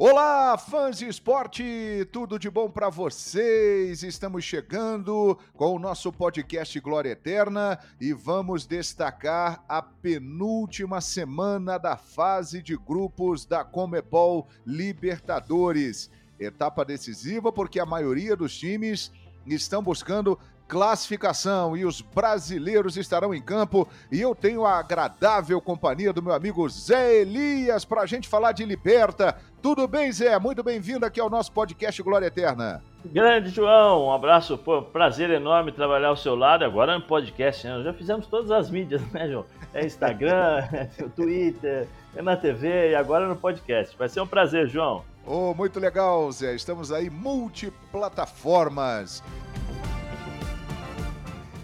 Olá, fãs de esporte, tudo de bom para vocês? Estamos chegando com o nosso podcast Glória Eterna e vamos destacar a penúltima semana da fase de grupos da Comebol Libertadores. Etapa decisiva porque a maioria dos times estão buscando classificação e os brasileiros estarão em campo. E eu tenho a agradável companhia do meu amigo Zé Elias para a gente falar de Liberta. Tudo bem, Zé? Muito bem-vindo aqui ao nosso podcast Glória Eterna. Grande João, um abraço, pô, prazer enorme trabalhar ao seu lado agora no podcast, né? Já fizemos todas as mídias, né, João? É Instagram, é Twitter, é na TV e agora no podcast. Vai ser um prazer, João. Oh, muito legal, Zé. Estamos aí multiplataformas.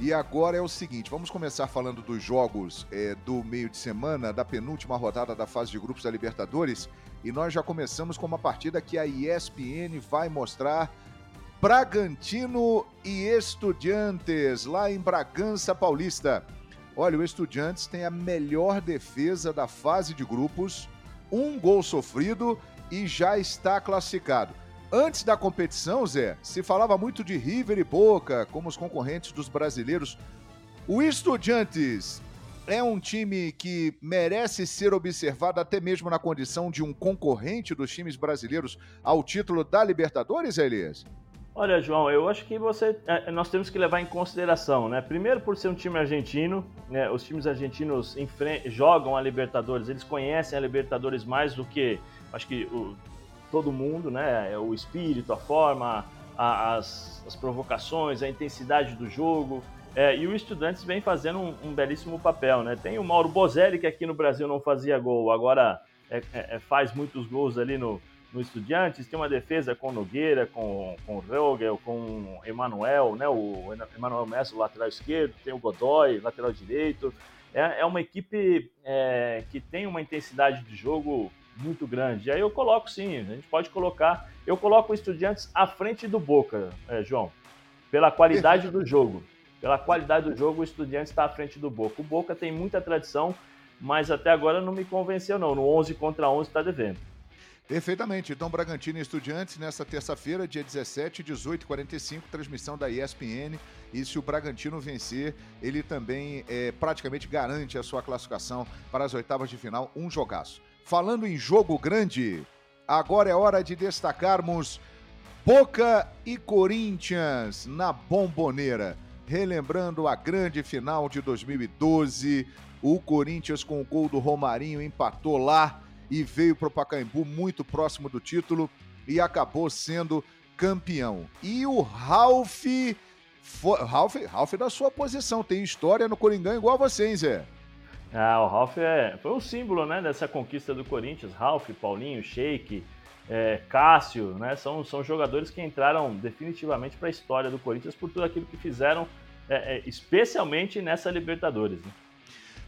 E agora é o seguinte, vamos começar falando dos jogos é, do meio de semana, da penúltima rodada da fase de grupos da Libertadores. E nós já começamos com uma partida que a ESPN vai mostrar Bragantino e Estudiantes, lá em Bragança Paulista. Olha, o Estudiantes tem a melhor defesa da fase de grupos, um gol sofrido e já está classificado. Antes da competição, Zé, se falava muito de River e Boca como os concorrentes dos brasileiros. O Estudiantes é um time que merece ser observado até mesmo na condição de um concorrente dos times brasileiros ao título da Libertadores, Elias? Olha, João, eu acho que você, é, nós temos que levar em consideração, né? Primeiro, por ser um time argentino, né? Os times argentinos jogam a Libertadores, eles conhecem a Libertadores mais do que, acho que o, todo mundo, né? É o espírito, a forma, a, as, as, provocações, a intensidade do jogo. É, e o Estudantes vem fazendo um, um, belíssimo papel, né? Tem o Mauro Bozelli, que aqui no Brasil não fazia gol, agora é, é, é faz muitos gols ali no, no Estudiantes. Tem uma defesa com Nogueira, com, com Rogel, com Emanuel, né? O Emanuel Messi, lateral esquerdo. Tem o Godoy, lateral direito. É, é uma equipe que tem uma intensidade de jogo muito grande. E aí eu coloco sim, a gente pode colocar. Eu coloco o Estudiantes à frente do Boca, é, João, pela qualidade do jogo. Pela qualidade do jogo, o Estudiantes está à frente do Boca. O Boca tem muita tradição, mas até agora não me convenceu, não. No 11 contra 11 está devendo. Perfeitamente. Então, Bragantino e Estudiantes, nessa terça-feira, dia 17, 18h45, transmissão da ESPN. E se o Bragantino vencer, ele também é, praticamente garante a sua classificação para as oitavas de final, um jogaço. Falando em jogo grande, agora é hora de destacarmos Boca e Corinthians na Bomboneira. Relembrando a grande final de 2012, o Corinthians com o gol do Romarinho empatou lá e veio para o Pacaembu muito próximo do título e acabou sendo campeão. E o Ralf, Ralf, Ralf da sua posição, tem história no Coringão igual a você, hein, Zé? Ah, o Ralf é, foi um símbolo né, dessa conquista do Corinthians. Ralf, Paulinho, Sheik, é, Cássio, né, são, são jogadores que entraram definitivamente para a história do Corinthians por tudo aquilo que fizeram, é, é, especialmente nessa Libertadores. Né?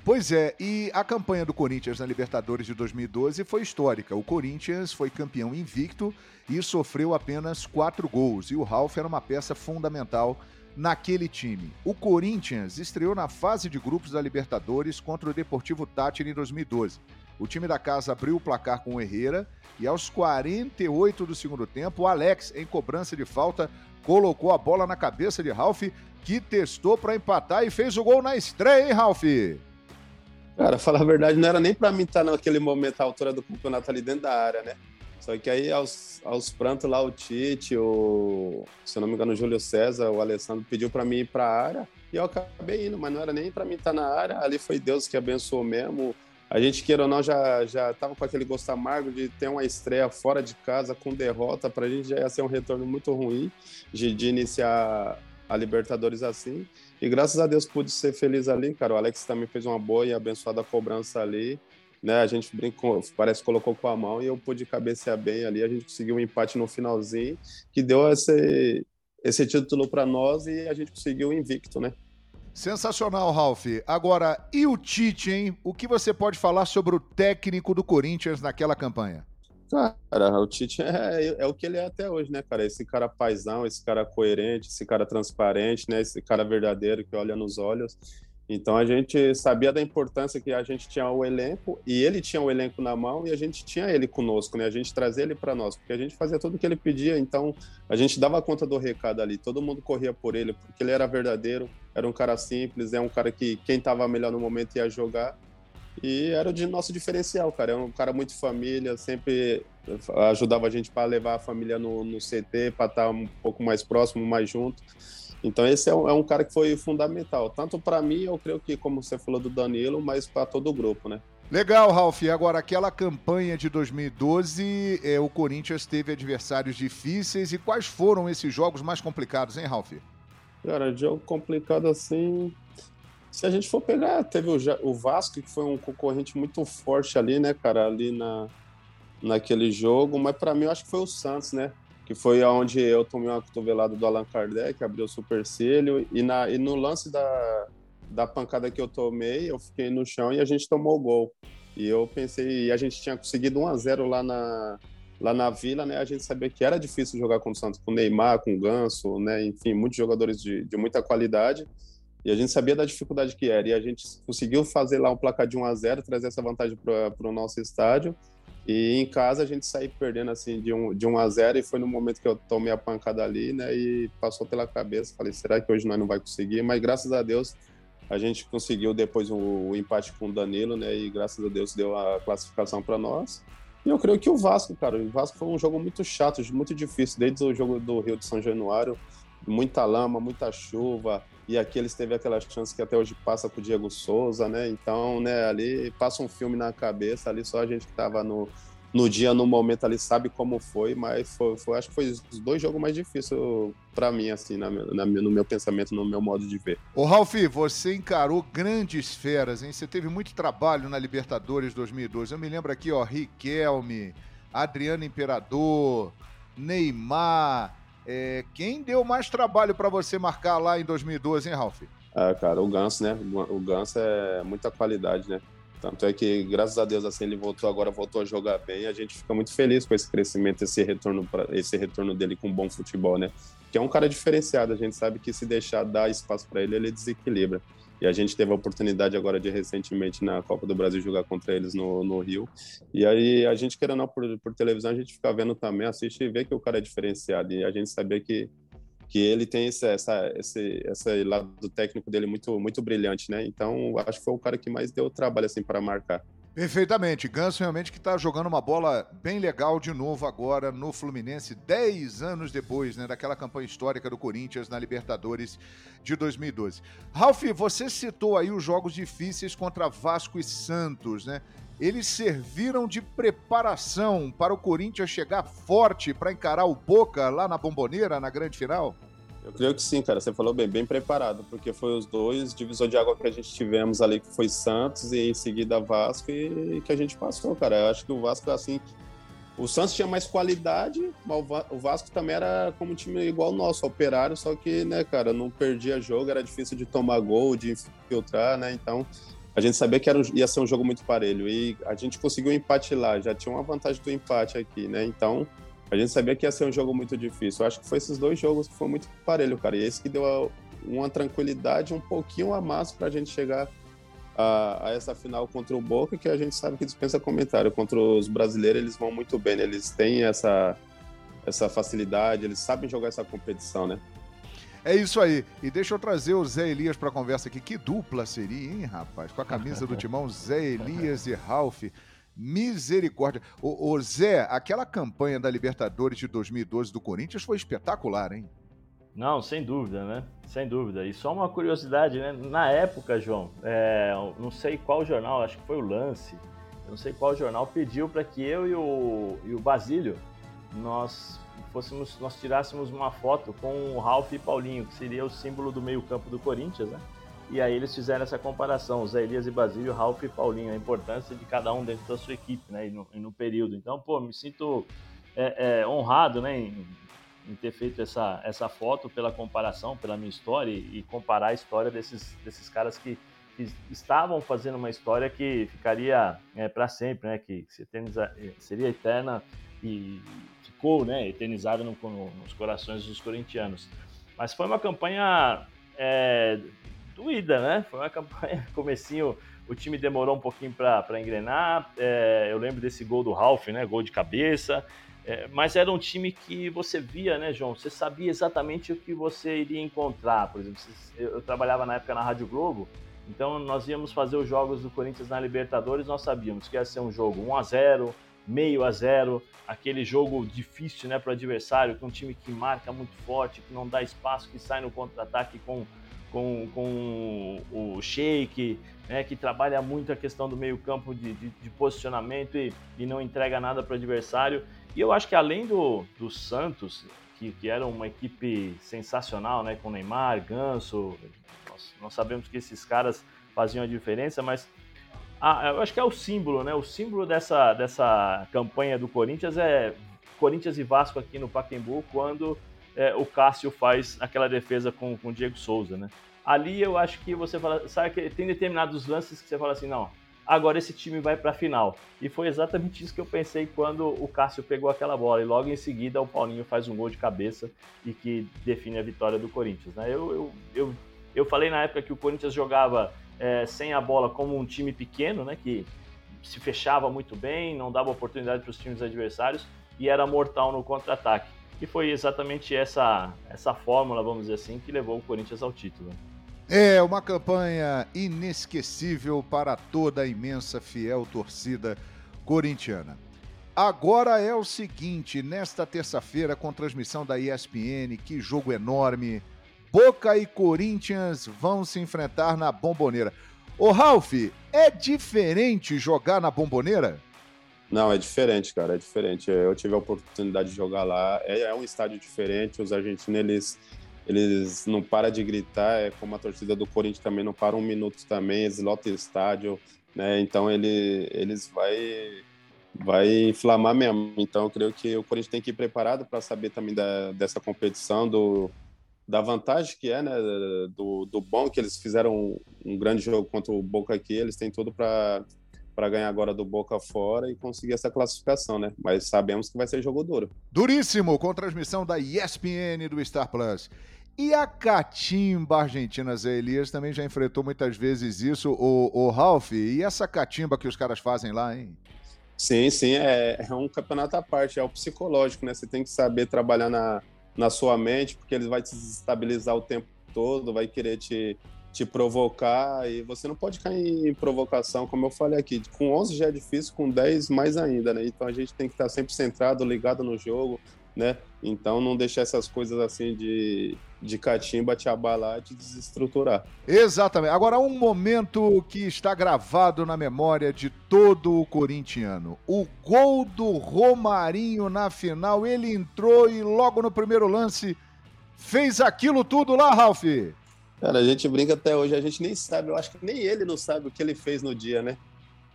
Pois é, e a campanha do Corinthians na Libertadores de 2012 foi histórica. O Corinthians foi campeão invicto e sofreu apenas quatro gols. E o Ralf era uma peça fundamental naquele time. O Corinthians estreou na fase de grupos da Libertadores contra o Deportivo Tátira em 2012. O time da casa abriu o placar com o Herrera e aos 48 do segundo tempo, o Alex, em cobrança de falta, colocou a bola na cabeça de Ralf, que testou para empatar e fez o gol na estreia, hein, Ralf? Cara, falar a verdade, não era nem para mim estar naquele momento à altura do campeonato ali dentro da área, né? Só que aí, aos, aos prantos lá, o Tite, o, se eu não me engano, o Júlio César, o Alessandro pediu para mim ir para a área e eu acabei indo, mas não era nem para mim estar na área, ali foi Deus que abençoou mesmo. A gente, queira ou não, já, já tava com aquele gosto amargo de ter uma estreia fora de casa com derrota, para a gente já ia ser um retorno muito ruim de, de iniciar a Libertadores assim. E graças a Deus pude ser feliz ali, cara. O Alex também fez uma boa e abençoada cobrança ali né? A gente brincou, parece que colocou com a mão e eu pude cabecear bem ali. A gente conseguiu um empate no finalzinho que deu esse, esse título para nós e a gente conseguiu o invicto, né? Sensacional, Ralf. Agora, e o Tite, hein? O que você pode falar sobre o técnico do Corinthians naquela campanha? Cara, o Tite é, é, o que ele é até hoje, né, cara? Esse cara paisão, esse cara coerente, esse cara transparente, né? Esse cara verdadeiro que olha nos olhos. Então a gente sabia da importância que a gente tinha o elenco e ele tinha o elenco na mão e a gente tinha ele conosco, né? A gente trazia ele para nós, porque a gente fazia tudo o que ele pedia, então a gente dava conta do recado ali, todo mundo corria por ele, porque ele era verdadeiro, era um cara simples, é um cara que quem estava melhor no momento ia jogar e era o nosso diferencial, cara. É um cara muito família, sempre ajudava a gente para levar a família no, no CT, para estar um pouco mais próximo, mais junto. Então esse é um, é um cara que foi fundamental, tanto para mim, eu creio que como você falou do Danilo, mas para todo o grupo, né? Legal, Ralf. Agora, aquela campanha de 2012, é, o Corinthians teve adversários difíceis. E quais foram esses jogos mais complicados, hein, Ralf? Cara, jogo complicado assim. Se a gente for pegar, teve o, o Vasco, que foi um concorrente muito forte ali, né, cara, ali na, naquele jogo. Mas para mim, eu acho que foi o Santos, né? Que foi onde eu tomei uma cotovelada do Allan Kardec, abriu o supercílio, e, na, e no lance da, da pancada que eu tomei, eu fiquei no chão e a gente tomou o gol. E eu pensei, e a gente tinha conseguido 1 a 0 lá na, lá na Vila, né? A gente sabia que era difícil jogar com o Santos, com o Neymar, com o Ganso, né? Enfim, muitos jogadores de, de muita qualidade. E a gente sabia da dificuldade que era. E a gente conseguiu fazer lá um placar de 1 a 0 trazer essa vantagem para o nosso estádio. E em casa a gente saiu perdendo assim de um, de um a zero e foi no momento que eu tomei a pancada ali, né? E passou pela cabeça. Falei, será que hoje nós não vai conseguir? Mas graças a Deus a gente conseguiu depois o, o empate com o Danilo, né? E graças a Deus deu a classificação para nós. E eu creio que o Vasco, cara, o Vasco foi um jogo muito chato, muito difícil, desde o jogo do Rio de São Januário, muita lama, muita chuva, e aqui eles teve aquela chance que até hoje passa com o Diego Souza, né? Então, né, ali passa um filme na cabeça, ali só a gente que tava no, no dia, no momento ali, sabe como foi, mas foi, foi acho que foi os dois jogos mais difíceis para mim, assim, na, na, no meu pensamento, no meu modo de ver. Ô, Ralfi, você encarou grandes feras, hein? Você teve muito trabalho na Libertadores 2012. Eu me lembro aqui, ó, Riquelme, Adriano Imperador, Neymar, é, quem deu mais trabalho para você marcar lá em 2012, hein, Ralf? Ah, cara, o Ganso, né? O Ganso é muita qualidade, né? Tanto é que, graças a Deus, assim, ele voltou agora, voltou a jogar bem. A gente fica muito feliz com esse crescimento, esse retorno, pra, esse retorno dele com bom futebol, né? Que é um cara diferenciado. A gente sabe que se deixar dar espaço para ele, ele desequilibra. E a gente teve a oportunidade agora de recentemente na Copa do Brasil jogar contra eles no, no Rio. E aí a gente, querendo não, por, por televisão, a gente fica vendo também, assiste e vê que o cara é diferenciado. E a gente sabia que, que ele tem esse, essa, esse, esse lado técnico dele muito, muito brilhante, né? Então acho que foi o cara que mais deu trabalho assim para marcar. Perfeitamente. Ganso realmente que está jogando uma bola bem legal de novo agora no Fluminense, 10 anos depois né, daquela campanha histórica do Corinthians na Libertadores de 2012. Ralf, você citou aí os jogos difíceis contra Vasco e Santos, né? Eles serviram de preparação para o Corinthians chegar forte para encarar o Boca lá na Bomboneira, na grande final? Eu creio que sim, cara. Você falou bem, bem preparado, porque foi os dois divisor de água que a gente tivemos ali, que foi Santos e em seguida Vasco, e que a gente passou, cara. Eu acho que o Vasco, assim. O Santos tinha mais qualidade, mas o Vasco também era como um time igual o nosso, operário, só que, né, cara, não perdia jogo, era difícil de tomar gol, de infiltrar, né? Então, a gente sabia que era, ia ser um jogo muito parelho. E a gente conseguiu empate lá, já tinha uma vantagem do empate aqui, né? Então, a gente sabia que ia ser um jogo muito difícil. Eu acho que foi esses dois jogos que foi muito parelho, cara. E esse que deu uma tranquilidade um pouquinho a mais para a gente chegar a, a, essa final contra o Boca, que a gente sabe que dispensa comentário. Contra os brasileiros, eles vão muito bem, né? eles têm essa, essa facilidade, eles sabem jogar essa competição, né? É isso aí. E deixa eu trazer o Zé Elias para a conversa aqui. Que dupla seria, hein, rapaz? Com a camisa do timão, Zé Elias e Ralph. Misericórdia. O, Zé, aquela campanha da Libertadores de 2012 do Corinthians foi espetacular, hein? Não, sem dúvida, né? Sem dúvida. E só uma curiosidade, né? Na época, João, é, não sei qual jornal, acho que foi o Lance, não sei qual jornal pediu para que eu e o, e o Basílio nós fôssemos, nós tirássemos uma foto com o Ralf e Paulinho, que seria o símbolo do meio-campo do Corinthians, né? E aí eles fizeram essa comparação, Zé Elias e Basílio, Ralf e Paulinho, a importância de cada um dentro da sua equipe, né? E no, e no período. Então, pô, me sinto é, é, honrado, né? Em, em, ter feito essa, essa foto pela comparação, pela minha história e, e comparar a história desses, desses caras que, que, estavam fazendo uma história que ficaria é, para sempre, né? Que, se eterniza, seria eterna e ficou, né? Eternizada no, no, nos corações dos corintianos. Mas foi uma campanha é, doída, né? Foi uma campanha, comecinho, o time demorou um pouquinho para engrenar. É, eu lembro desse gol do Ralph, né? Gol de cabeça. É, mas era um time que você via, né, João? Você sabia exatamente o que você iria encontrar. Por exemplo, eu, trabalhava na época na Rádio Globo, então nós íamos fazer os jogos do Corinthians na Libertadores, nós sabíamos que ia ser um jogo 1 a 0 meio a zero, aquele jogo difícil né, para o adversário, com um time que marca muito forte, que não dá espaço, que sai no contra-ataque com, com, com o shake, né, que trabalha muito a questão do meio-campo de, de, de, posicionamento e, e não entrega nada para o adversário. E eu acho que além do, do Santos, que, que era uma equipe sensacional, né, com Neymar, Ganso, nós, nós sabemos que esses caras faziam a diferença, mas eu acho que é o símbolo, né? O símbolo dessa, dessa campanha do Corinthians é Corinthians e Vasco aqui no Pacaembu, quando é, o Cássio faz aquela defesa com, com o Diego Souza, né? Ali eu acho que você fala, sabe que tem determinados lances que você fala assim, não, agora esse time vai para a final. E foi exatamente isso que eu pensei quando o Cássio pegou aquela bola. E logo em seguida o Paulinho faz um gol de cabeça e que define a vitória do Corinthians. Né? Eu, eu, eu, eu falei na época que o Corinthians jogava é, sem a bola como um time pequeno, né, que se fechava muito bem, não dava oportunidade para os times adversários e era mortal no contra-ataque. E foi exatamente essa, essa fórmula, vamos dizer assim, que levou o Corinthians ao título. É uma campanha inesquecível para toda a imensa, fiel torcida corintiana. Agora é o seguinte, nesta terça-feira, com transmissão da ESPN, que jogo enorme, Boca e Corinthians vão se enfrentar na Bomboneira. Ô Ralf, é diferente jogar na Bomboneira? Não, é diferente, cara, é diferente. Eu tive a oportunidade de jogar lá. É, é um estádio diferente. Os argentinos, eles, eles não param de gritar. É como a torcida do Corinthians também não para um minuto também. Eles lotam o estádio, né? Então ele, eles vai vai inflamar mesmo. Então eu creio que o Corinthians tem que ir preparado para saber também da, dessa competição do da vantagem que é, né, do, do bom que eles fizeram um, um grande jogo contra o Boca aqui, eles têm tudo para para ganhar agora do Boca fora e conseguir essa classificação, né? Mas sabemos que vai ser jogo duro. Duríssimo, com transmissão da ESPN do Star Plus. E a catimba argentina, Zé Elias, também já enfrentou muitas vezes isso, o, o Ralph. E essa catimba que os caras fazem lá, hein? Sim, sim, é, é um campeonato à parte, é o psicológico, né? Você tem que saber trabalhar na, na sua mente, porque ele vai te desestabilizar o tempo todo, vai querer te, te provocar, e você não pode cair em provocação, como eu falei aqui. Com 11 já é difícil, com 10 mais ainda, né? Então a gente tem que estar sempre centrado, ligado no jogo, né? Então não deixar essas coisas assim de, de catimba te abalar, te desestruturar. Exatamente. Agora um momento que está gravado na memória de todo o corintiano. O gol do Romarinho na final, ele entrou e logo no primeiro lance fez aquilo tudo lá, Ralf. Cara, a gente brinca até hoje, a gente nem sabe, eu acho que nem ele não sabe o que ele fez no dia, né?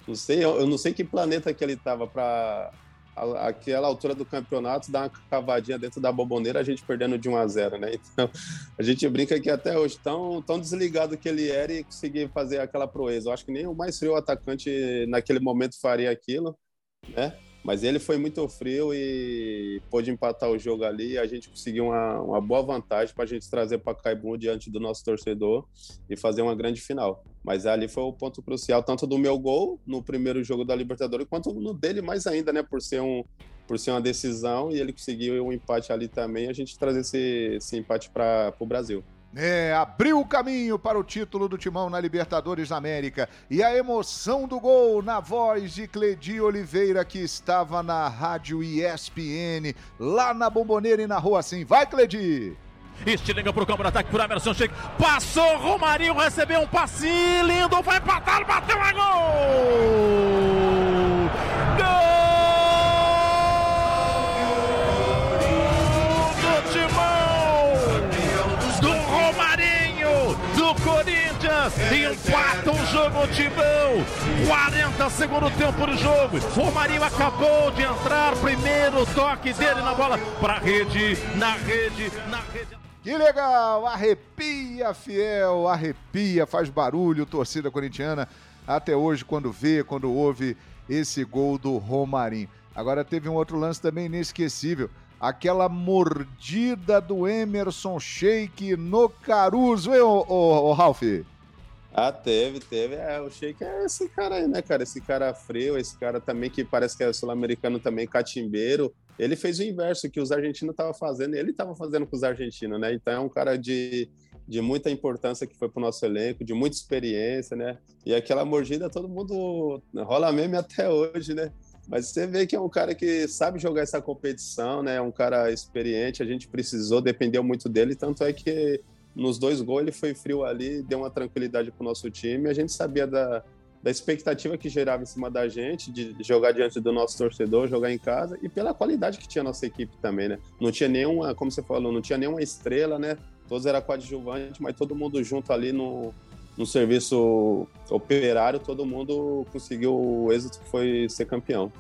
Não sei, eu, não sei que planeta que ele estava para aquela altura do campeonato, dar uma cavadinha dentro da bomboneira, a gente perdendo de 1 a 0 né? Então, a gente brinca que até hoje, tão, tão desligado que ele era e conseguir fazer aquela proeza. Eu acho que nem o mais frio atacante naquele momento faria aquilo, né? Mas ele foi muito frio e pôde empatar o jogo ali. A gente conseguiu uma, uma boa vantagem para a gente trazer para Caibum diante do nosso torcedor e fazer uma grande final. Mas ali foi o ponto crucial, tanto do meu gol no primeiro jogo da Libertadores, quanto no dele mais ainda, né? Por ser, um, por ser uma decisão e ele conseguiu um empate ali também, a gente trazer esse, esse empate para o Brasil. É, abriu o caminho para o título do Timão na Libertadores da América. E a emoção do gol na voz de Cledi Oliveira, que estava na rádio ESPN, lá na Bomboneira e na rua assim. Vai, Cledi! Estilinga pro campo de ataque por Emerson Sheik. Passou, Romarinho recebeu um passe lindo, vai empatar, bateu a gol! Empata o jogo Timão. 40 segundo tempo do jogo. O Marinho acabou de entrar. Primeiro toque dele na bola para rede, na rede, na rede. Que legal! Arrepia, fiel, arrepia, faz barulho, torcida corintiana, até hoje, quando vê, quando ouve esse gol do Romarinho. Agora teve um outro lance também inesquecível aquela mordida do Emerson Sheik no Caruso, hein, ô, ô, ô Ralf? Ah, teve, teve. É, o Sheik é esse cara aí, né, cara? Esse cara frio, esse cara também que parece que é sul-americano também, catimbeiro. Ele fez o inverso que os argentinos estavam fazendo, ele estava fazendo com os argentinos, né? Então é um cara de, de muita importância que foi pro nosso elenco, de muita experiência, né? E aquela mordida todo mundo rola meme até hoje, né? Mas você vê que é um cara que sabe jogar essa competição, né? É um cara experiente, a gente precisou, dependeu muito dele, tanto é que nos dois gols ele foi frio ali, deu uma tranquilidade para o nosso time. A gente sabia da, da expectativa que gerava em cima da gente, de jogar diante do nosso torcedor, jogar em casa, e pela qualidade que tinha a nossa equipe também, né? Não tinha nenhuma, como você falou, não tinha nenhuma estrela, né? Todos eram coadjuvantes, mas todo mundo junto ali no, no serviço operário, todo mundo conseguiu o êxito que foi ser campeão.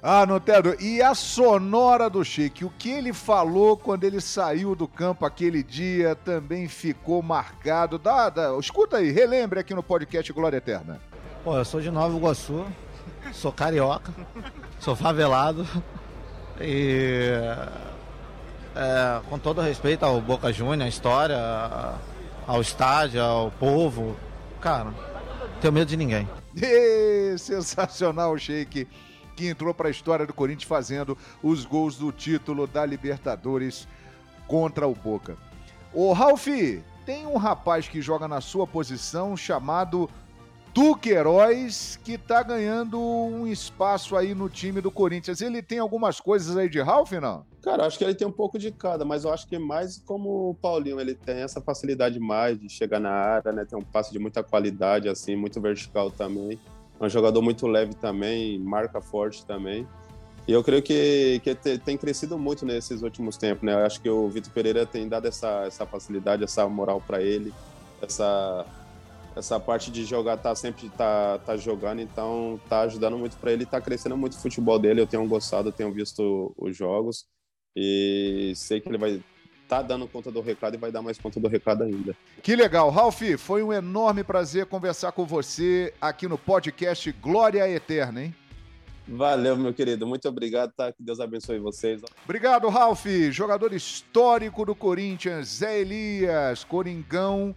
Ah, Notero, e a sonora do Chique? O que ele falou quando ele saiu do campo aquele dia também ficou marcado. Dá, dá, escuta aí, relembre aqui no podcast Glória Eterna. Pô, eu sou de Nova Iguaçu, sou carioca, sou favelado e é, com todo respeito ao Boca Juniors, à história, ao estádio, ao povo, cara, não tenho medo de ninguém. E, sensacional, Sheik que entrou para a história do Corinthians fazendo os gols do título da Libertadores contra o Boca. Ô Ralf, tem um rapaz que joga na sua posição chamado Duqueiroz, que tá ganhando um espaço aí no time do Corinthians. Ele tem algumas coisas aí de Ralf, não? Cara, acho que ele tem um pouco de cada, mas eu acho que mais como o Paulinho, ele tem essa facilidade mais de chegar na área, né? Tem um passe de muita qualidade, assim, muito vertical também. É um jogador muito leve também, marca forte também. E eu creio que, que tem crescido muito nesses últimos tempos, né? Eu acho que o Vitor Pereira tem dado essa, essa facilidade, essa moral para ele, essa essa parte de jogar tá sempre tá, tá jogando, então tá ajudando muito para ele, tá crescendo muito o futebol dele. Eu tenho gostado, tenho visto os jogos e sei que ele vai tá dando conta do recado e vai dar mais conta do recado ainda. Que legal. Ralf, foi um enorme prazer conversar com você aqui no podcast Glória Eterna, hein? Valeu, meu querido. Muito obrigado, tá? Que Deus abençoe vocês. Obrigado, Ralf. Jogador histórico do Corinthians, Zé Elias, Coringão.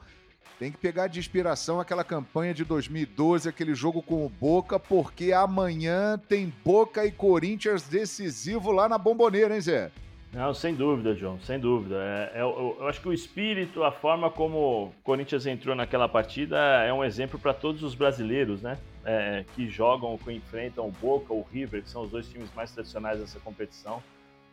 Tem que pegar de inspiração aquela campanha de 2012, aquele jogo com o Boca, porque amanhã tem Boca e Corinthians decisivo lá na Bomboneira, hein, Zé? Não, sem dúvida, João, sem dúvida. É, é, eu, eu, acho que o espírito, a forma como o Corinthians entrou naquela partida é um exemplo para todos os brasileiros, né? É, que jogam, que enfrentam o Boca, o River, que são os dois times mais tradicionais dessa competição.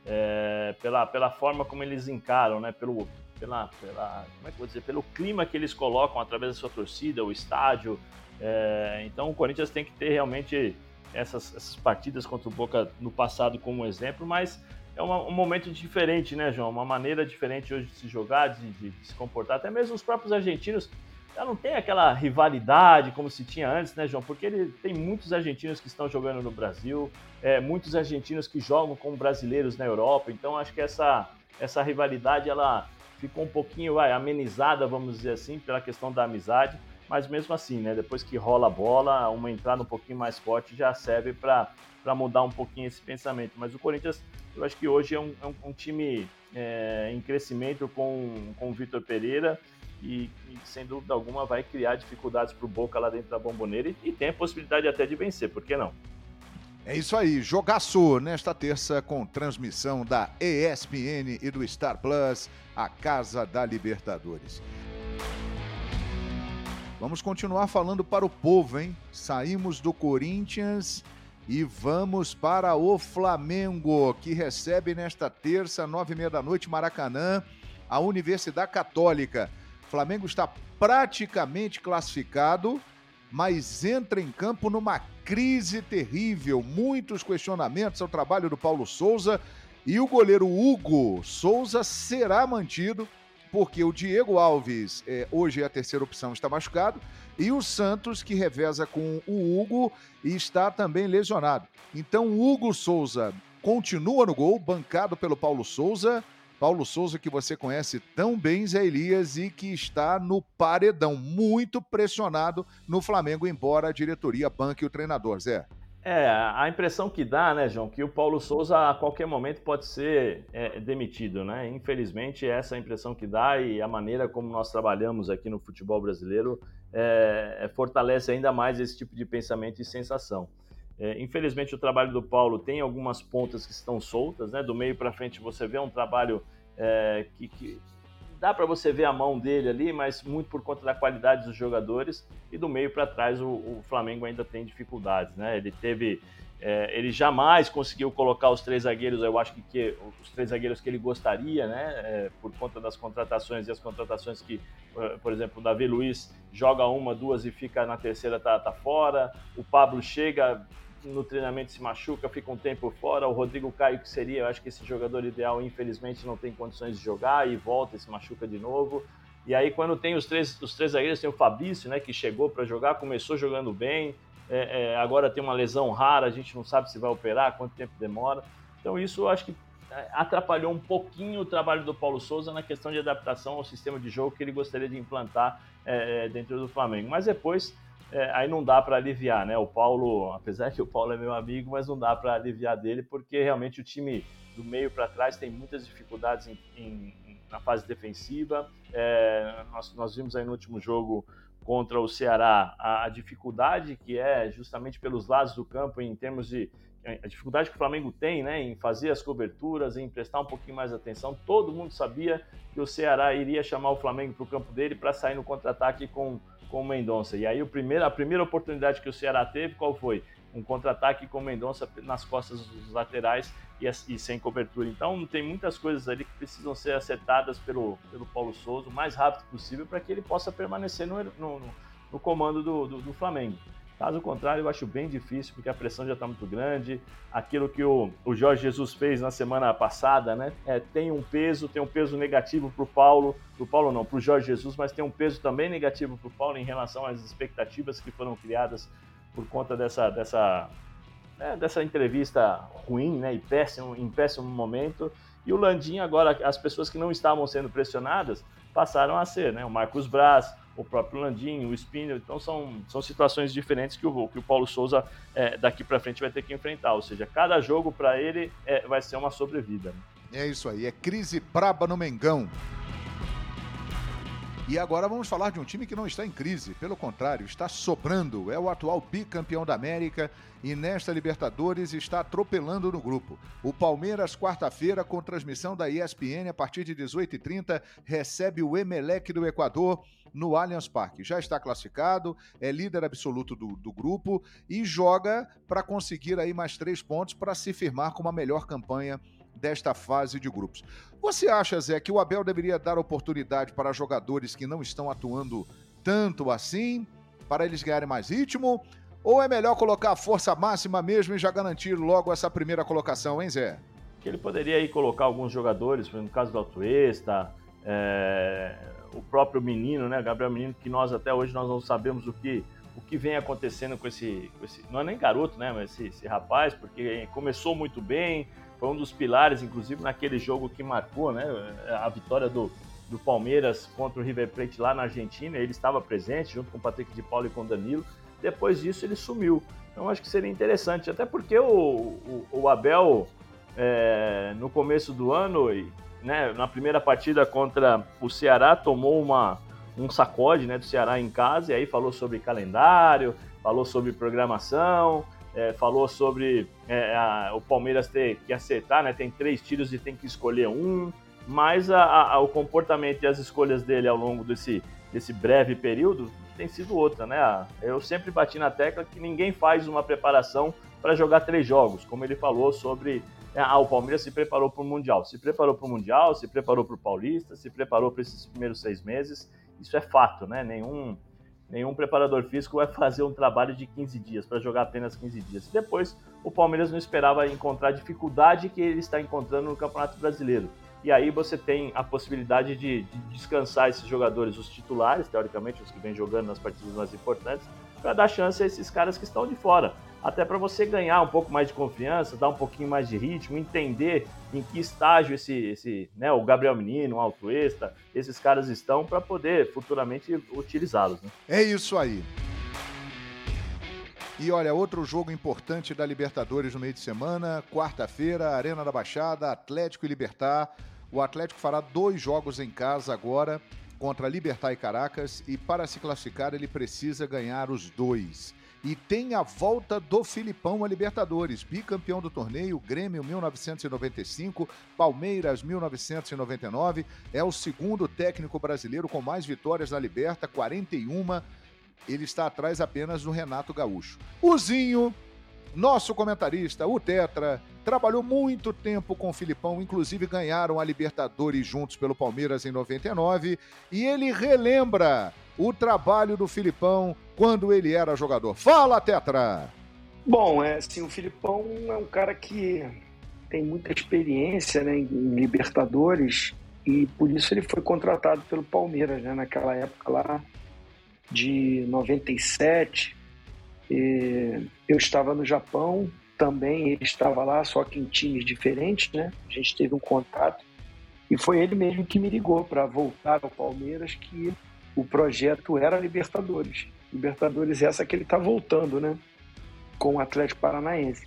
É, pela, pela forma como eles encaram, né? Pelo, pela, pela, como é que vou dizer? Pelo clima que eles colocam através da sua torcida, o estádio. É, então o Corinthians tem que ter realmente essas, essas partidas contra o Boca no passado como exemplo, mas é uma, um momento diferente, né, João? Uma maneira diferente hoje de se jogar, de, de, de, se comportar. Até mesmo os próprios argentinos já não tem aquela rivalidade como se tinha antes, né, João? Porque ele tem muitos argentinos que estão jogando no Brasil, é, muitos argentinos que jogam como brasileiros na Europa. Então, acho que essa, essa rivalidade ela ficou um pouquinho vai, amenizada, vamos dizer assim, pela questão da amizade. Mas mesmo assim, né, depois que rola a bola, uma entrada um pouquinho mais forte já serve para mudar um pouquinho esse pensamento. Mas o Corinthians eu acho que hoje é um, é um, um time é, em crescimento com, com o Vitor Pereira e, e, sem dúvida alguma, vai criar dificuldades para o Boca lá dentro da bomboneira e, e, tem a possibilidade até de vencer, por que não? É isso aí, jogaço nesta terça com transmissão da ESPN e do Star Plus, a Casa da Libertadores. Vamos continuar falando para o povo, hein? Saímos do Corinthians e vamos para o Flamengo, que recebe nesta terça, nove e meia da noite, Maracanã, a Universidade Católica. Flamengo está praticamente classificado, mas entra em campo numa crise terrível. Muitos questionamentos ao trabalho do Paulo Souza e o goleiro Hugo Souza será mantido porque o Diego Alves, é, hoje é a terceira opção, está machucado, e o Santos, que reveza com o Hugo está também lesionado. Então, o Hugo Souza continua no gol, bancado pelo Paulo Souza. Paulo Souza, que você conhece tão bem, Zé Elias, e que está no paredão, muito pressionado no Flamengo, embora a diretoria banque o treinador, Zé. É, a impressão que dá, né, João, que o Paulo Souza a qualquer momento pode ser é, demitido, né? Infelizmente, essa é a impressão que dá e a maneira como nós trabalhamos aqui no futebol brasileiro é, fortalece ainda mais esse tipo de pensamento e sensação. É, infelizmente, o trabalho do Paulo tem algumas pontas que estão soltas, né? Do meio para frente você vê um trabalho é, que, que, dá para você ver a mão dele ali, mas muito por conta da qualidade dos jogadores. E do meio para trás o, o, Flamengo ainda tem dificuldades, né? Ele teve é, ele jamais conseguiu colocar os três zagueiros, eu acho que, que os três zagueiros que ele gostaria, né? É, por conta das contratações e as contratações que, por exemplo, o Davi Luiz joga uma, duas e fica na terceira, tá, tá fora. O Pablo chega no treinamento se machuca, fica um tempo fora. O Rodrigo Caio, que seria, eu acho que esse jogador ideal, infelizmente não tem condições de jogar e volta e se machuca de novo. E aí, quando tem os três, os três zagueiros, tem o Fabrício, né, que chegou para jogar, começou jogando bem, é, é, agora tem uma lesão rara, a gente não sabe se vai operar, quanto tempo demora. Então isso eu acho que é, atrapalhou um pouquinho o trabalho do Paulo Souza na questão de adaptação ao sistema de jogo que ele gostaria de implantar é, é dentro do Flamengo. Mas depois é, aí não dá para aliviar, né? O Paulo, apesar que o Paulo é meu amigo, mas não dá para aliviar dele porque realmente o time do meio para trás tem muitas dificuldades em, em, na fase defensiva. É, nós, nós vimos aí no último jogo contra o Ceará a, a, dificuldade que é justamente pelos lados do campo em termos de a dificuldade que o Flamengo tem, né, em fazer as coberturas, em prestar um pouquinho mais atenção. Todo mundo sabia que o Ceará iria chamar o Flamengo para o campo dele para sair no contra-ataque com com o Mendonça. E aí o primeiro, a primeira oportunidade que o Ceará teve, qual foi? Um contra-ataque com o Mendonça nas costas dos laterais e, e, sem cobertura. Então tem muitas coisas ali que precisam ser acertadas pelo, pelo Paulo Souza o mais rápido possível para que ele possa permanecer no, no, no comando do, do, do Flamengo. Caso contrário, eu acho bem difícil, porque a pressão já está muito grande. Aquilo que o, o Jorge Jesus fez na semana passada, né? É, tem um peso, tem um peso negativo para o Paulo, para o Paulo não, para o Jorge Jesus, mas tem um peso também negativo para o Paulo em relação às expectativas que foram criadas por conta dessa, dessa, né, dessa entrevista ruim, né? E péssimo, em péssimo momento. E o Landim, agora, as pessoas que não estavam sendo pressionadas passaram a ser, né? O Marcos Braz, o próprio Landinho, o Spinner. Então são, são situações diferentes que o, que o Paulo Souza é, daqui para frente vai ter que enfrentar. Ou seja, cada jogo para ele é, vai ser uma sobrevida. É isso aí, é crise braba no Mengão. E agora vamos falar de um time que não está em crise, pelo contrário, está sobrando. É o atual bicampeão da América e nesta Libertadores está atropelando no grupo. O Palmeiras, quarta-feira, com transmissão da ESPN a partir de 18h30, recebe o Emelec do Equador no Allianz Parque. Já está classificado, é líder absoluto do, do grupo e joga para conseguir aí mais três pontos para se firmar com uma melhor campanha desta fase de grupos. Você acha, Zé, que o Abel deveria dar oportunidade para jogadores que não estão atuando tanto assim, para eles ganharem mais ritmo? Ou é melhor colocar a força máxima mesmo e já garantir logo essa primeira colocação, hein, Zé? Que ele poderia aí colocar alguns jogadores, no caso do Altuesta, é, o próprio menino, né, Gabriel Menino, que nós até hoje nós não sabemos o que o que vem acontecendo com esse, com esse não é nem garoto, né, mas esse, esse rapaz, porque começou muito bem, foi um dos pilares, inclusive, naquele jogo que marcou né, a vitória do, do Palmeiras contra o River Plate lá na Argentina. Ele estava presente junto com o Patrick de Paulo e com o Danilo. Depois disso, ele sumiu. Então, acho que seria interessante, até porque o, o, o Abel, é, no começo do ano, né, na primeira partida contra o Ceará, tomou uma, um sacode né, do Ceará em casa e aí falou sobre calendário, falou sobre programação é, falou sobre é, a, o Palmeiras ter que acertar, né? Tem três tiros e tem que escolher um. Mas a, a, o comportamento e as escolhas dele ao longo desse, desse breve período tem sido outra, né? Eu sempre bati na tecla que ninguém faz uma preparação para jogar três jogos, como ele falou sobre é, ah, o Palmeiras se preparou para o Mundial. Se preparou para o Mundial, se preparou para o Paulista, se preparou para esses primeiros seis meses. Isso é fato, né? Nenhum, Nenhum preparador físico vai fazer um trabalho de 15 dias para jogar apenas 15 dias. Depois, o Palmeiras não esperava encontrar a dificuldade que ele está encontrando no Campeonato Brasileiro. E aí você tem a possibilidade de, de descansar esses jogadores, os titulares, teoricamente, os que vêm jogando nas partidas mais importantes, para dar chance a esses caras que estão de fora até para você ganhar um pouco mais de confiança, dar um pouquinho mais de ritmo, entender em que estágio esse, esse né, o Gabriel Menino, o Altuesta, esses caras estão para poder futuramente utilizá-los. Né? É isso aí. E olha, outro jogo importante da Libertadores no meio de semana, quarta-feira, Arena da Baixada, Atlético e Libertar. O Atlético fará dois jogos em casa agora contra Libertar e Caracas e para se classificar ele precisa ganhar os dois. E tem a volta do Filipão a Libertadores, bicampeão do torneio, Grêmio 1995, Palmeiras 1999, é o segundo técnico brasileiro com mais vitórias na Liberta, 41. Ele está atrás apenas do Renato Gaúcho. O Zinho nosso comentarista, o Tetra, trabalhou muito tempo com o Filipão, inclusive ganharam a Libertadores juntos pelo Palmeiras em 99, e ele relembra o trabalho do Filipão quando ele era jogador. Fala, Tetra! Bom, é assim, o Filipão é um cara que tem muita experiência né, em Libertadores e por isso ele foi contratado pelo Palmeiras, né, naquela época lá de 97, eu estava no Japão também, ele estava lá, só que em times diferentes, né? A gente teve um contato e foi ele mesmo que me ligou para voltar ao Palmeiras, que o projeto era Libertadores. Libertadores essa que ele está voltando, né? Com o Atlético Paranaense.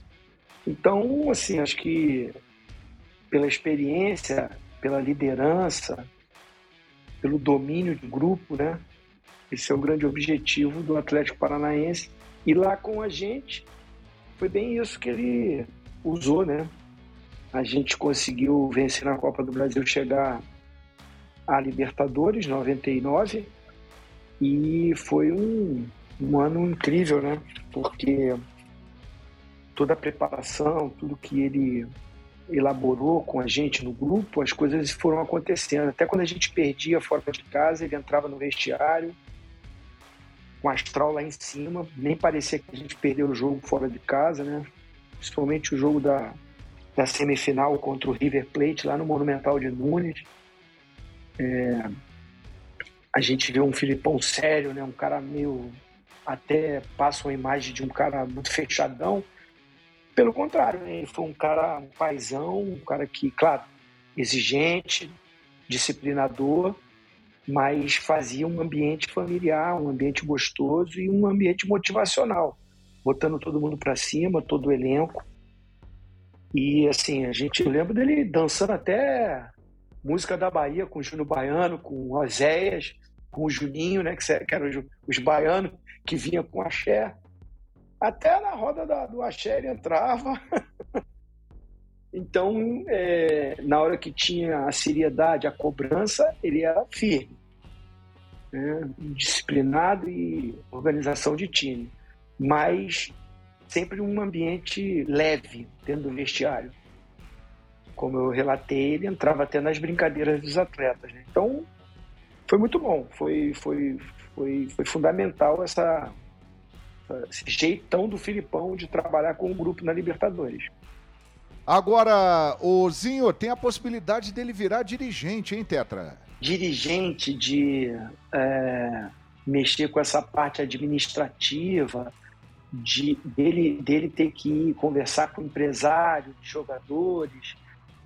Então, assim, acho que pela experiência, pela liderança, pelo domínio de grupo, né? Esse é o grande objetivo do Atlético Paranaense e lá com a gente, foi bem isso que ele usou, né? A gente conseguiu vencer na Copa do Brasil, chegar à Libertadores 99 e foi um, um ano incrível, né? Porque toda a preparação, tudo que ele elaborou com a gente no grupo, as coisas foram acontecendo. Até quando a gente perdia fora de casa, ele entrava no vestiário, com o astral lá em cima. Nem parecia que a gente perdeu o jogo fora de casa, né? Principalmente o jogo da, da semifinal contra o River Plate lá no Monumental de Nunes. É, a gente viu um Filipão sério, né? Um cara meio até passa uma imagem de um cara muito fechadão. Pelo contrário, né? ele foi um cara um paizão, um cara que, claro, exigente, disciplinador, mas fazia um ambiente familiar, um ambiente gostoso e um ambiente motivacional, botando todo mundo para cima, todo o elenco. E assim, a gente lembra dele dançando até música da Bahia com o Júnior Baiano, com o Oséias, com o Juninho, né, que eram os, os baianos que vinha com axé. Até na roda da, do axé ele entrava. Então, é, na hora que tinha a seriedade, a cobrança, ele era firme, né? disciplinado e organização de time. Mas sempre um ambiente leve dentro do vestiário. Como eu relatei, ele entrava até nas brincadeiras dos atletas. Né? Então, foi muito bom. Foi, foi, foi, foi fundamental essa, esse jeitão do Filipão de trabalhar com o grupo na Libertadores. Agora, o Zinho, tem a possibilidade dele virar dirigente, hein, Tetra? Dirigente de é, mexer com essa parte administrativa, de, dele, dele ter que conversar com empresários, jogadores,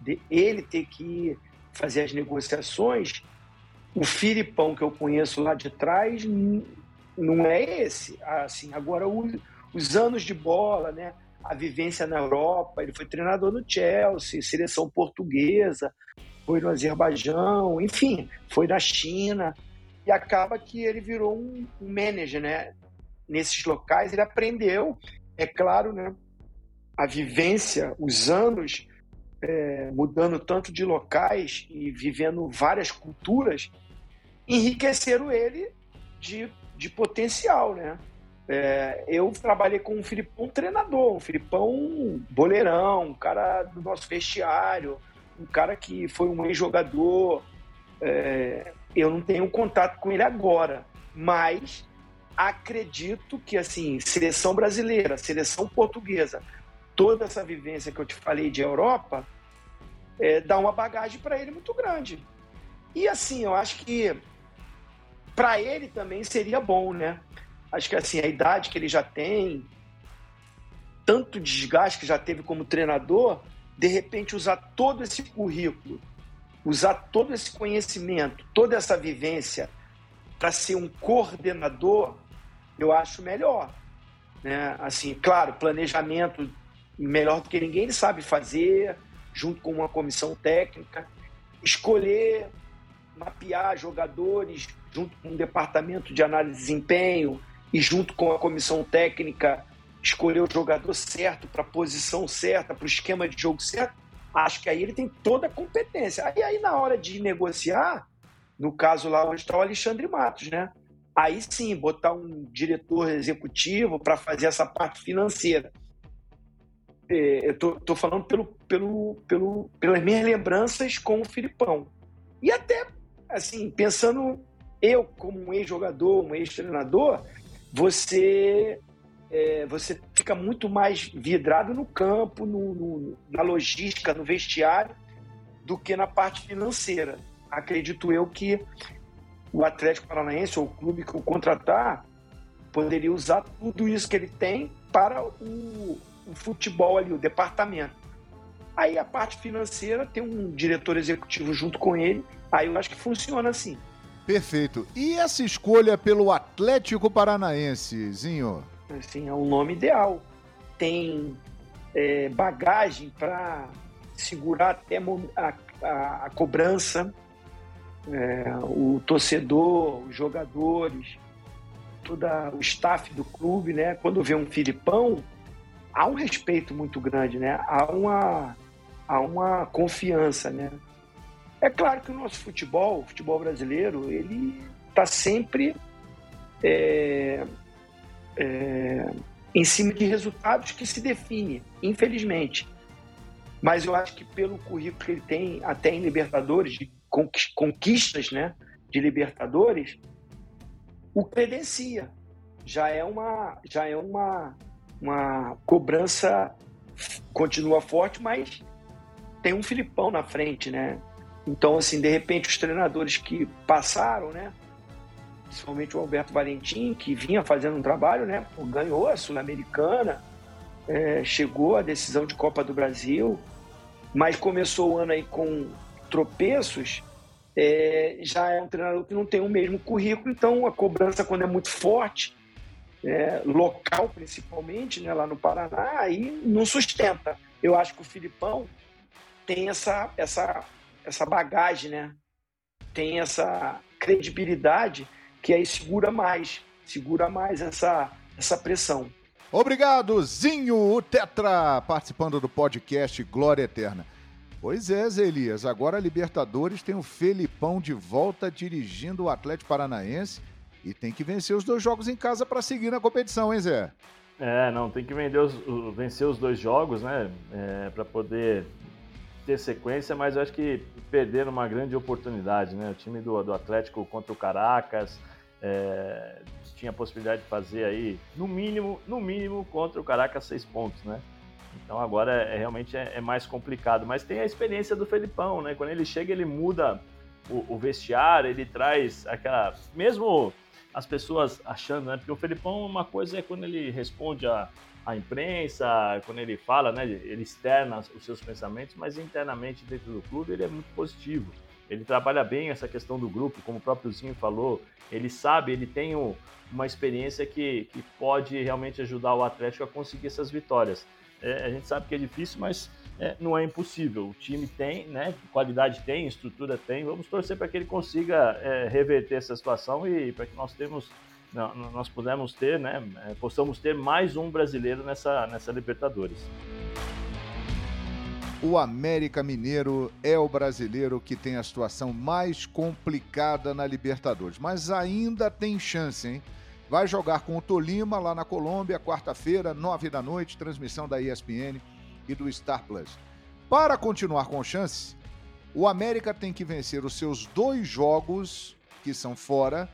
de, ele ter que fazer as negociações. O Filipão que eu conheço lá de trás não é esse. Assim, agora os anos de bola, né? A vivência na Europa, ele foi treinador no Chelsea, seleção portuguesa, foi no Azerbaijão, enfim, foi na China, e acaba que ele virou um, manager, né? Nesses locais ele aprendeu, é claro, né? A vivência, os anos é, mudando tanto de locais e vivendo várias culturas, enriqueceram ele de, de potencial, né? É, eu trabalhei com um Filipão treinador, um Filipão boleirão, um cara do nosso vestiário, um cara que foi um ex-jogador. É, eu não tenho contato com ele agora, mas acredito que assim, seleção brasileira, seleção portuguesa, toda essa vivência que eu te falei de Europa, é, dá uma bagagem para ele muito grande. E assim, eu acho que para ele também seria bom, né? Acho que assim, a idade que ele já tem, tanto desgaste que já teve como treinador, de repente usar todo esse currículo, usar todo esse conhecimento, toda essa vivência para ser um coordenador, eu acho melhor. Né? Assim, claro, planejamento melhor do que ninguém ele sabe fazer, junto com uma comissão técnica, escolher mapear jogadores junto com o departamento de análise de desempenho e junto com a comissão técnica escolher o jogador certo para a posição certa, para o esquema de jogo certo, acho que aí ele tem toda a competência. Aí, aí na hora de negociar, no caso lá onde está o Alexandre Matos, né? Aí sim, botar um diretor executivo para fazer essa parte financeira. É, eu tô, tô, falando pelo, pelo, pelo, pelas minhas lembranças com o Filipão. E até, assim, pensando eu como um ex-jogador, um ex-treinador, você é, você fica muito mais vidrado no campo, no, no, na logística, no vestiário, do que na parte financeira. Acredito eu que o Atlético Paranaense ou o clube que o contratar poderia usar tudo isso que ele tem para o, o futebol ali, o departamento. Aí a parte financeira tem um diretor executivo junto com ele, aí eu acho que funciona assim. Perfeito. E essa escolha pelo Atlético Paranaense, Zinho? Assim, é um nome ideal. Tem é, bagagem para segurar até a, a, a cobrança, é, o torcedor, os jogadores, todo o staff do clube, né? Quando vê um Filipão, há um respeito muito grande, né? Há uma, há uma confiança, né? É claro que o nosso futebol, o futebol brasileiro, ele está sempre é, é, em cima de resultados que se define, infelizmente. Mas eu acho que pelo currículo que ele tem, até em Libertadores, de conquistas né, de Libertadores, o credencia. Já é uma, já é uma, uma cobrança, continua forte, mas tem um Filipão na frente, né? Então, assim, de repente, os treinadores que passaram, né? principalmente o Alberto Valentim, que vinha fazendo um trabalho, né? Ganhou a Sul-Americana, é, chegou à decisão de Copa do Brasil, mas começou o ano aí com tropeços. É, já é um treinador que não tem o mesmo currículo, então a cobrança, quando é muito forte, é, local principalmente, né, lá no Paraná, aí não sustenta. Eu acho que o Filipão tem essa, essa, essa bagagem, né? tem essa credibilidade que aí segura mais, segura mais essa, essa pressão. Obrigado, Zinho, o Tetra, participando do podcast Glória Eterna. Pois é, Zé Elias, agora a Libertadores tem o Felipão de volta dirigindo o Atlético Paranaense e tem que vencer os dois jogos em casa para seguir na competição, hein, Zé? É, não, tem que os, vencer os dois jogos, né, é, para poder ter sequência, mas eu acho que perderam uma grande oportunidade, né? O time do, do Atlético contra o Caracas, é, tinha a possibilidade de fazer aí, no mínimo, no mínimo, contra o Caracas, seis pontos, né? Então agora é, realmente é, é, mais complicado. Mas tem a experiência do Felipão, né? Quando ele chega, ele muda o, o, vestiário, ele traz aquela. Mesmo as pessoas achando, né? Porque o Felipão, uma coisa é quando ele responde a, a imprensa, quando ele fala, né? Ele externa os seus pensamentos, mas internamente dentro do clube ele é muito positivo. Ele trabalha bem essa questão do grupo, como o próprio Zinho falou. Ele sabe, ele tem uma experiência que, que pode realmente ajudar o Atlético a conseguir essas vitórias. É, a gente sabe que é difícil, mas é, não é impossível. O time tem, né? Qualidade tem, estrutura tem. Vamos torcer para que ele consiga é, reverter essa situação e para que nós temos, nós pudermos ter, né? É, possamos ter mais um brasileiro nessa, nessa Libertadores o América Mineiro é o brasileiro que tem a situação mais complicada na Libertadores, mas ainda tem chance, hein? Vai jogar com o Tolima lá na Colômbia, quarta-feira, nove da noite, transmissão da ESPN e do Star Plus. Para continuar com chance, o América tem que vencer os seus dois jogos, que são fora,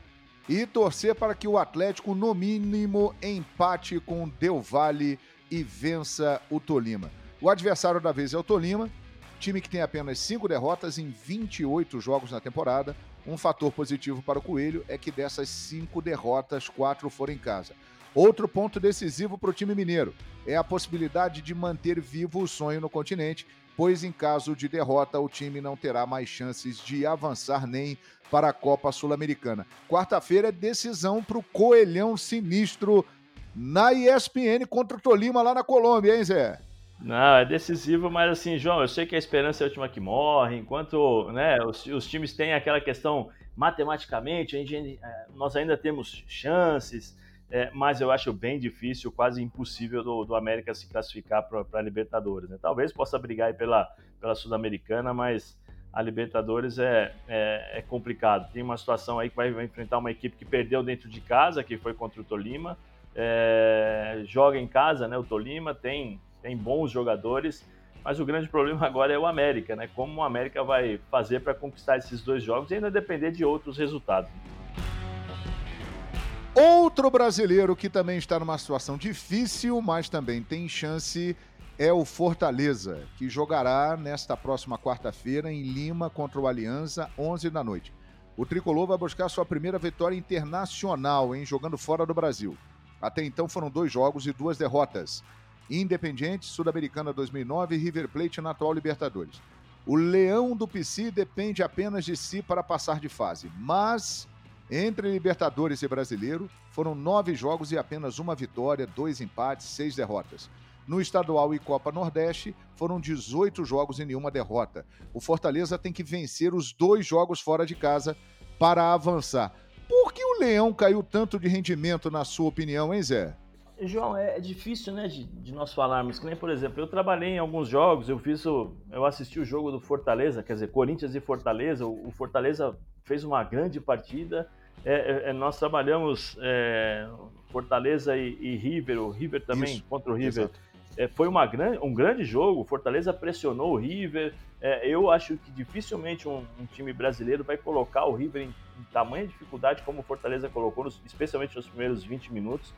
e torcer para que o Atlético, no mínimo, empate com Del Valle e vença o Tolima. O adversário da vez é o Tolima, time que tem apenas cinco derrotas em 28 jogos na temporada. Um fator positivo para o Coelho é que dessas cinco derrotas, quatro foram em casa. Outro ponto decisivo para o time mineiro é a possibilidade de manter vivo o sonho no continente, pois em caso de derrota o time não terá mais chances de avançar nem para a Copa Sul-Americana. Quarta-feira é decisão para o Coelhão Sinistro na ESPN contra o Tolima lá na Colômbia, hein, Zé? Não, é decisivo, mas assim, João, eu sei que a esperança é a última que morre, enquanto né, os, os times têm aquela questão matematicamente, gente, é, nós ainda temos chances, é, mas eu acho bem difícil, quase impossível do, do América se classificar para a Libertadores. Né? Talvez possa brigar pela, pela Sul-Americana, mas a Libertadores é, é, é, complicado. Tem uma situação aí que vai, vai, enfrentar uma equipe que perdeu dentro de casa, que foi contra o Tolima, é, joga em casa, né? O Tolima tem, tem bons jogadores, mas o grande problema agora é o América, né? Como o América vai fazer para conquistar esses dois jogos e ainda depender de outros resultados. Outro brasileiro que também está numa situação difícil, mas também tem chance, é o Fortaleza, que jogará nesta próxima quarta-feira em Lima contra o Aliança, 11 da noite. O tricolor vai buscar sua primeira vitória internacional, em jogando fora do Brasil. Até então foram dois jogos e duas derrotas. Independiente, Sul-Americana 2009 e River Plate na atual Libertadores. O Leão do PC depende apenas de si para passar de fase, mas entre Libertadores e Brasileiro, foram nove jogos e apenas uma vitória, dois empates, seis derrotas. No estadual e Copa Nordeste, foram 18 jogos e nenhuma derrota. O Fortaleza tem que vencer os dois jogos fora de casa para avançar. Por que o Leão caiu tanto de rendimento, na sua opinião, hein, Zé? João, é, difícil, né, de, de, nós falarmos. Que nem, por exemplo, eu trabalhei em alguns jogos, eu fiz o, eu assisti o jogo do Fortaleza, quer dizer, Corinthians e Fortaleza. O, o Fortaleza fez uma grande partida é, é, é, nós trabalhamos é, Fortaleza e, e, River, o River também Isso, contra o River. É, foi uma grande, um grande jogo, Fortaleza pressionou o River. É, eu acho que dificilmente um, um, time brasileiro vai colocar o River em, em tamanha dificuldade como o Fortaleza colocou, nos, especialmente nos primeiros 20 minutos.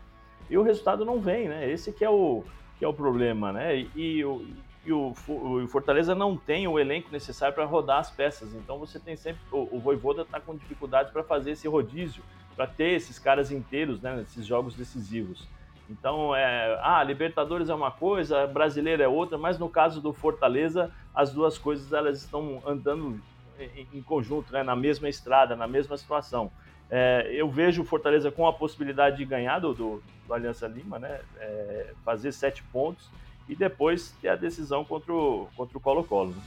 E o resultado não vem, né? Esse que é o, que é o problema, né? E, e, e o, o, Fortaleza não tem o elenco necessário para rodar as peças. Então você tem sempre. O, o Voivoda está com dificuldade para fazer esse rodízio, para ter esses caras inteiros né, nesses jogos decisivos. Então, é, ah, Libertadores é uma coisa, brasileiro é outra, mas no caso do Fortaleza, as duas coisas elas estão andando em, em conjunto, né, na mesma estrada, na mesma situação. É, eu vejo o Fortaleza com a possibilidade de ganhar do, do, do Aliança Lima, né, é, fazer sete pontos e depois ter a decisão contra o, contra o Colo-Colo. Né?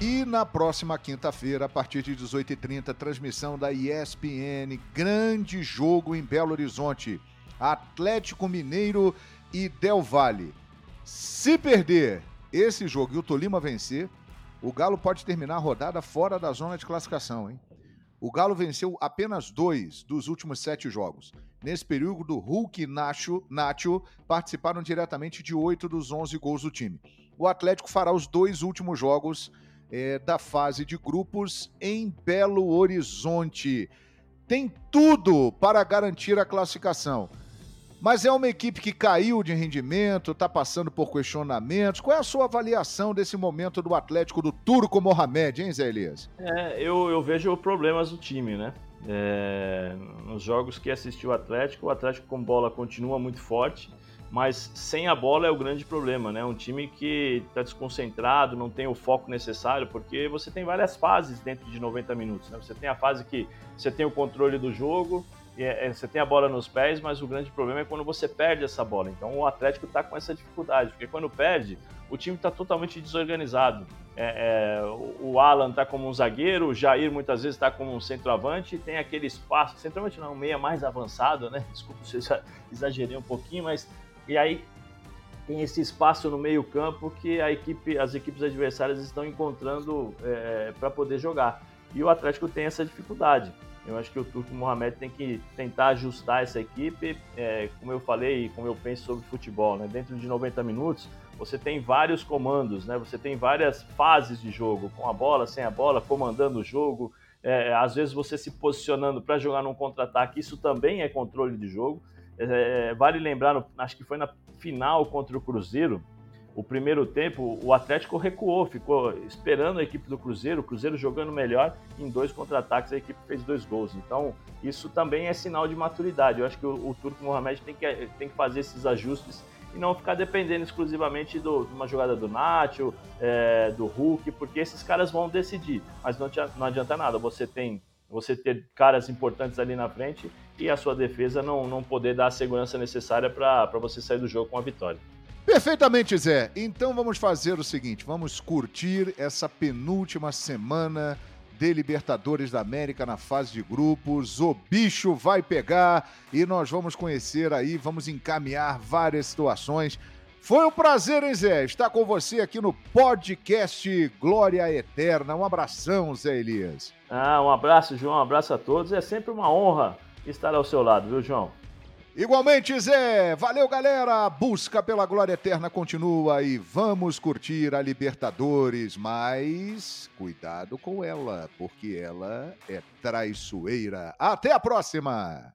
E na próxima quinta-feira, a partir de 18h30, transmissão da ESPN, grande jogo em Belo Horizonte. Atlético Mineiro e Del Valle. Se perder esse jogo e o Tolima vencer, o Galo pode terminar a rodada fora da zona de classificação, hein? O Galo venceu apenas dois dos últimos sete jogos. Nesse período, Hulk e Nacho, Nacho participaram diretamente de oito dos onze gols do time. O Atlético fará os dois últimos jogos é, da fase de grupos em Belo Horizonte. Tem tudo para garantir a classificação. Mas é uma equipe que caiu de rendimento, está passando por questionamentos. Qual é a sua avaliação desse momento do Atlético do Turco Mohamed, hein, Zé Elias? É, eu, eu vejo problemas do time, né? É, nos jogos que assistiu o Atlético, o Atlético com bola continua muito forte, mas sem a bola é o grande problema, né? Um time que está desconcentrado, não tem o foco necessário, porque você tem várias fases dentro de 90 minutos. Né? Você tem a fase que você tem o controle do jogo, é, é, você tem a bola nos pés, mas o grande problema é quando você perde essa bola. Então o Atlético está com essa dificuldade, porque quando perde, o time está totalmente desorganizado. É, é, o Alan está como um zagueiro, o Jair muitas vezes está como um centroavante, tem aquele espaço, centroavante não, meia mais avançado, né? Desculpa se eu exagerei um pouquinho, mas e aí tem esse espaço no meio campo que a equipe, as equipes adversárias estão encontrando é, para poder jogar. E o Atlético tem essa dificuldade. Eu acho que o Turco Mohamed tem que tentar ajustar essa equipe, é, como eu falei, como eu penso sobre futebol, né? Dentro de 90 minutos, você tem vários comandos, né? Você tem várias fases de jogo, com a bola, sem a bola, comandando o jogo. É, às vezes você se posicionando para jogar num contra-ataque, isso também é controle de jogo. É, é vale lembrar, acho que foi na final contra o Cruzeiro, o primeiro tempo, o Atlético recuou, ficou esperando a equipe do Cruzeiro, o Cruzeiro jogando melhor, em dois contra-ataques a equipe fez dois gols. Então, isso também é sinal de maturidade. Eu acho que o, o Turco Mohamed tem que, tem que fazer esses ajustes e não ficar dependendo exclusivamente do, de uma jogada do Nacho, é, do Hulk, porque esses caras vão decidir. Mas não, não adianta nada, você tem você ter caras importantes ali na frente e a sua defesa não, não poder dar a segurança necessária para você sair do jogo com a vitória. Perfeitamente, Zé. Então vamos fazer o seguinte: vamos curtir essa penúltima semana de Libertadores da América na fase de grupos. O bicho vai pegar e nós vamos conhecer aí, vamos encaminhar várias situações. Foi um prazer, hein, Zé? Estar com você aqui no podcast Glória Eterna. Um abração, Zé Elias. Ah, um abraço, João. Um abraço a todos. É sempre uma honra estar ao seu lado, viu, João? Igualmente, Zé. Valeu, galera. A busca pela glória eterna continua e vamos curtir a Libertadores, mas cuidado com ela, porque ela é traiçoeira. Até a próxima!